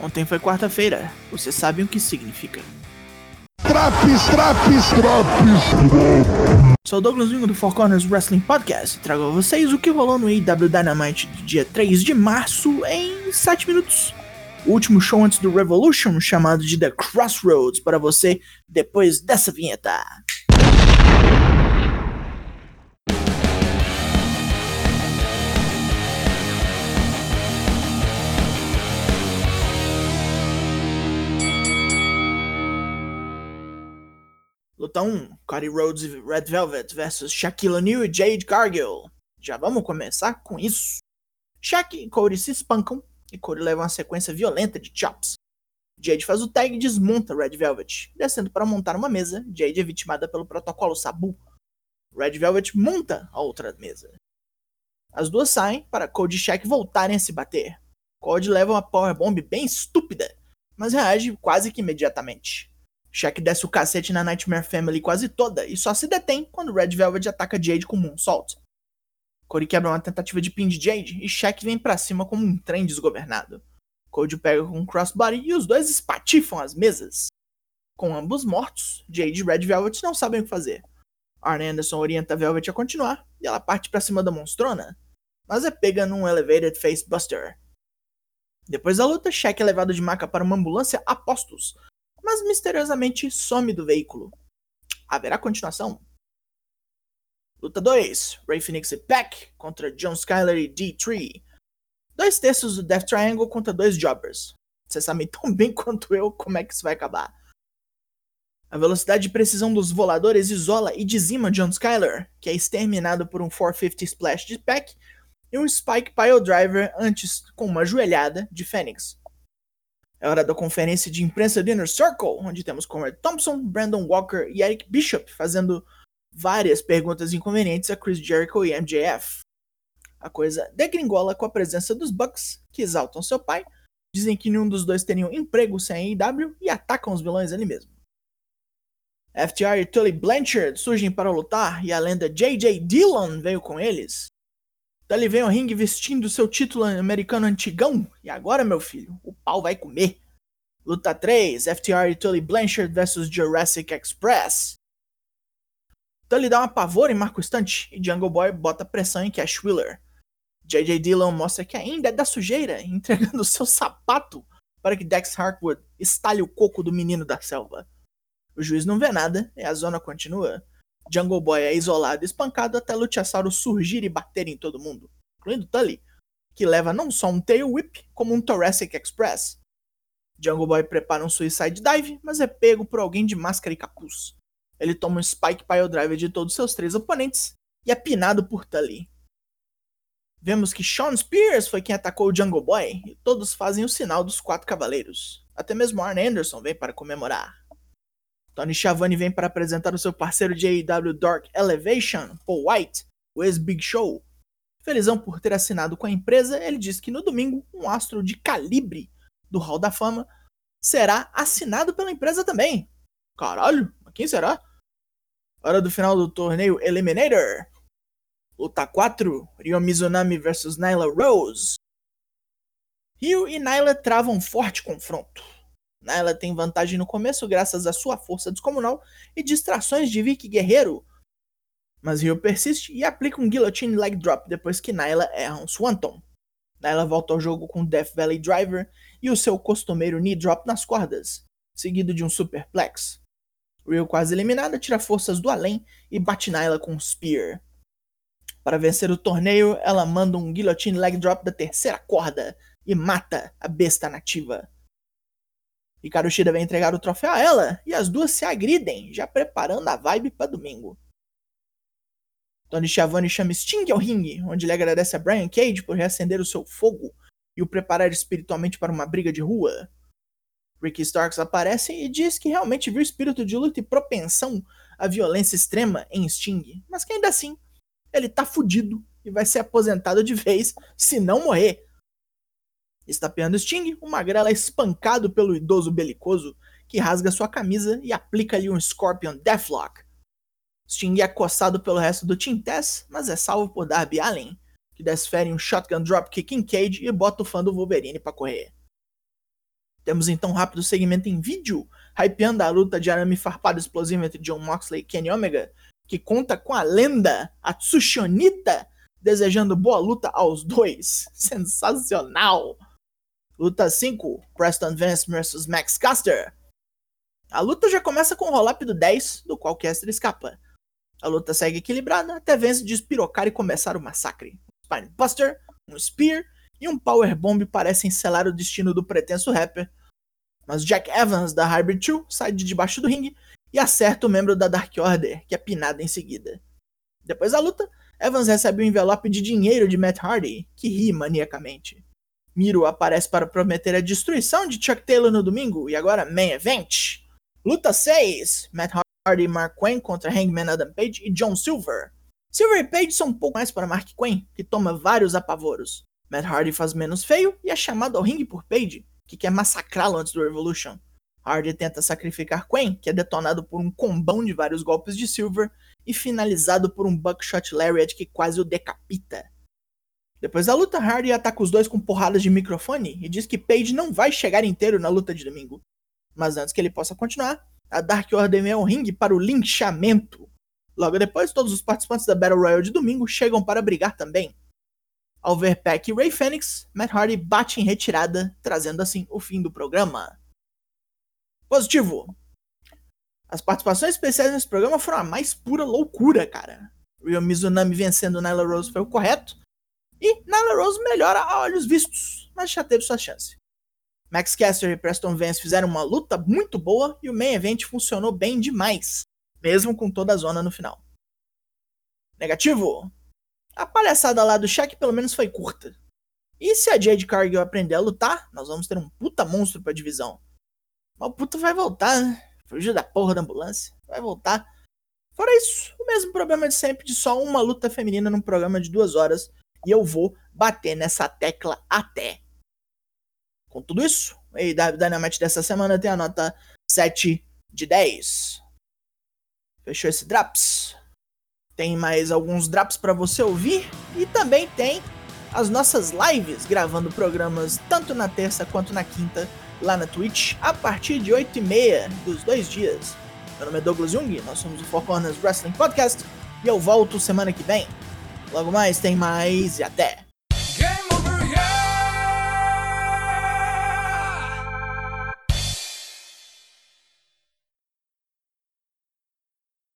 Ontem foi quarta-feira. Você sabe o que significa. Traps, traps, traps. Sou Douglas Vingo do Four Corners Wrestling Podcast e trago a vocês o que rolou no AEW Dynamite do dia 3 de março em 7 minutos. O último show antes do Revolution, chamado de The Crossroads, para você depois dessa vinheta. Luta 1, Cody Rhodes e Red Velvet versus Shaquille O'Neal e Jade Cargill. Já vamos começar com isso. Shaq e Cody se espancam e Cody leva uma sequência violenta de chops. Jade faz o tag e desmonta Red Velvet. Descendo para montar uma mesa, Jade é vitimada pelo protocolo Sabu. Red Velvet monta a outra mesa. As duas saem para Cody e Shaq voltarem a se bater. Cody leva uma powerbomb bem estúpida, mas reage quase que imediatamente. Shaq desce o cacete na Nightmare Family quase toda e só se detém quando Red Velvet ataca Jade com Moonsault. Cody quebra uma tentativa de pin de Jade e Shaq vem para cima como um trem desgovernado. Cody pega com um crossbody e os dois espatifam as mesas. Com ambos mortos, Jade e Red Velvet não sabem o que fazer. Arn Anderson orienta Velvet a continuar e ela parte para cima da monstrona, mas é pega num Elevated Face Buster. Depois da luta, Shaq é levado de maca para uma ambulância a postos, mas misteriosamente some do veículo. Haverá continuação? Luta 2: Ray Phoenix e Pac contra John Skyler e D3. Dois terços do Death Triangle contra dois Jobbers. Vocês sabem tão bem quanto eu como é que isso vai acabar. A velocidade e precisão dos voladores isola e dizima John Skyler, que é exterminado por um 450 Splash de Pac e um Spike Pile Driver antes com uma joelhada de Fênix. É hora da conferência de imprensa do Inner Circle, onde temos Conrad Thompson, Brandon Walker e Eric Bishop fazendo várias perguntas inconvenientes a Chris Jericho e MJF. A coisa degringola com a presença dos Bucks, que exaltam seu pai, dizem que nenhum dos dois teria um emprego sem AEW e atacam os vilões ali mesmo. FTR e Tully Blanchard surgem para lutar e a lenda J.J. Dillon veio com eles. Tully vem ao ringue vestindo seu título americano antigão e agora, meu filho, o pau vai comer. Luta 3, FTR e Tully Blanchard vs Jurassic Express. Tully dá uma pavor em Marco Stunt e Jungle Boy bota pressão em Cash Wheeler. J.J. Dillon mostra que ainda é da sujeira, entregando seu sapato para que Dex Hartwood estalhe o coco do menino da selva. O juiz não vê nada e a zona continua. Jungle Boy é isolado e espancado até Luchasaurus surgir e bater em todo mundo, incluindo Tully, que leva não só um Tail Whip, como um Thoracic Express. Jungle Boy prepara um Suicide Dive, mas é pego por alguém de máscara e capuz. Ele toma um Spike Pile Driver de todos seus três oponentes e é pinado por Tully. Vemos que Sean Spears foi quem atacou o Jungle Boy e todos fazem o sinal dos quatro cavaleiros. Até mesmo Arn Anderson vem para comemorar. Tony Schiavone vem para apresentar o seu parceiro de AEW Dark Elevation, Paul White, o ex-Big Show. Felizão por ter assinado com a empresa, ele diz que no domingo um astro de calibre do Hall da Fama será assinado pela empresa também. Caralho, quem será? Hora do final do torneio Eliminator. Luta 4, Ryo Mizunami vs Nyla Rose. Ryo e Nyla travam forte confronto. Nyla tem vantagem no começo graças à sua força descomunal e distrações de Vicky Guerreiro. Mas Ryo persiste e aplica um Guillotine Leg Drop depois que Nyla erra um Swanton. Nyla volta ao jogo com Death Valley Driver e o seu costumeiro Knee Drop nas cordas, seguido de um Superplex. Ryo quase eliminada tira forças do além e bate Nyla com um Spear. Para vencer o torneio, ela manda um Guillotine Leg Drop da terceira corda e mata a besta nativa. Hikaru Shida vem entregar o troféu a ela e as duas se agridem, já preparando a vibe para domingo. Tony Schiavone chama Sting ao ringue, onde ele agradece a Brian Cage por reacender o seu fogo e o preparar espiritualmente para uma briga de rua. Ricky Starks aparece e diz que realmente viu espírito de luta e propensão à violência extrema em Sting, mas que ainda assim ele tá fudido e vai ser aposentado de vez se não morrer. Estapeando Sting, o Magrela é espancado pelo idoso belicoso, que rasga sua camisa e aplica-lhe um Scorpion Deathlock. Sting é acossado pelo resto do Team Tess, mas é salvo por Darby Allin, que desfere um Shotgun Dropkick em Cage e bota o fã do Wolverine para correr. Temos então um rápido segmento em vídeo, hypeando a luta de arame farpado explosivo entre John Moxley e Kenny Omega, que conta com a lenda, a Tsushionita, desejando boa luta aos dois. Sensacional! Luta 5, Preston Vance vs Max Caster. A luta já começa com o roll-up do 10, do qual Caster escapa. A luta segue equilibrada até Vance despirocar e começar o massacre. Um Spinebuster, um Spear e um Powerbomb parecem selar o destino do pretenso rapper, mas Jack Evans da Hybrid 2 sai de debaixo do ringue e acerta o membro da Dark Order, que é pinado em seguida. Depois da luta, Evans recebe um envelope de dinheiro de Matt Hardy, que ri maniacamente. Miro aparece para prometer a destruição de Chuck Taylor no domingo e agora Main Event. Luta 6: Matt Hardy e Mark Quinn contra Hangman Adam Page e John Silver. Silver e Page são um pouco mais para Mark Quinn, que toma vários apavoros. Matt Hardy faz menos feio e é chamado ao ringue por Page, que quer massacrá-lo antes do Revolution. Hardy tenta sacrificar Quen, que é detonado por um combão de vários golpes de Silver e finalizado por um Buckshot Lariat que quase o decapita. Depois da luta, Hardy ataca os dois com porradas de microfone e diz que Page não vai chegar inteiro na luta de domingo. Mas antes que ele possa continuar, a Dark Order vem ao ringue para o linchamento. Logo depois, todos os participantes da Battle Royale de domingo chegam para brigar também. Ao ver Peck e Ray Phoenix, Matt Hardy bate em retirada, trazendo assim o fim do programa. Positivo. As participações especiais nesse programa foram a mais pura loucura, cara. Ryo Mizunami vencendo Nyla Rose foi o correto. E Nyla Rose melhora a olhos vistos, mas já teve sua chance. Max Caster e Preston Vance fizeram uma luta muito boa e o main event funcionou bem demais, mesmo com toda a zona no final. Negativo. A palhaçada lá do Shaq pelo menos foi curta. E se a Jade Cargill aprender a lutar, nós vamos ter um puta monstro pra divisão. Mas o puto vai voltar, né? Fugiu da porra da ambulância. Vai voltar. Fora isso, o mesmo problema de sempre de só uma luta feminina num programa de duas horas. E eu vou bater nessa tecla até. Com tudo isso, o AEW Dynamite dessa semana tem a nota 7 de 10. Fechou esse Draps? Tem mais alguns Draps para você ouvir. E também tem as nossas lives gravando programas tanto na terça quanto na quinta lá na Twitch a partir de 8h30 dos dois dias. Meu nome é Douglas Jung, nós somos o Four Corners Wrestling Podcast e eu volto semana que vem. Logo mais tem mais e até!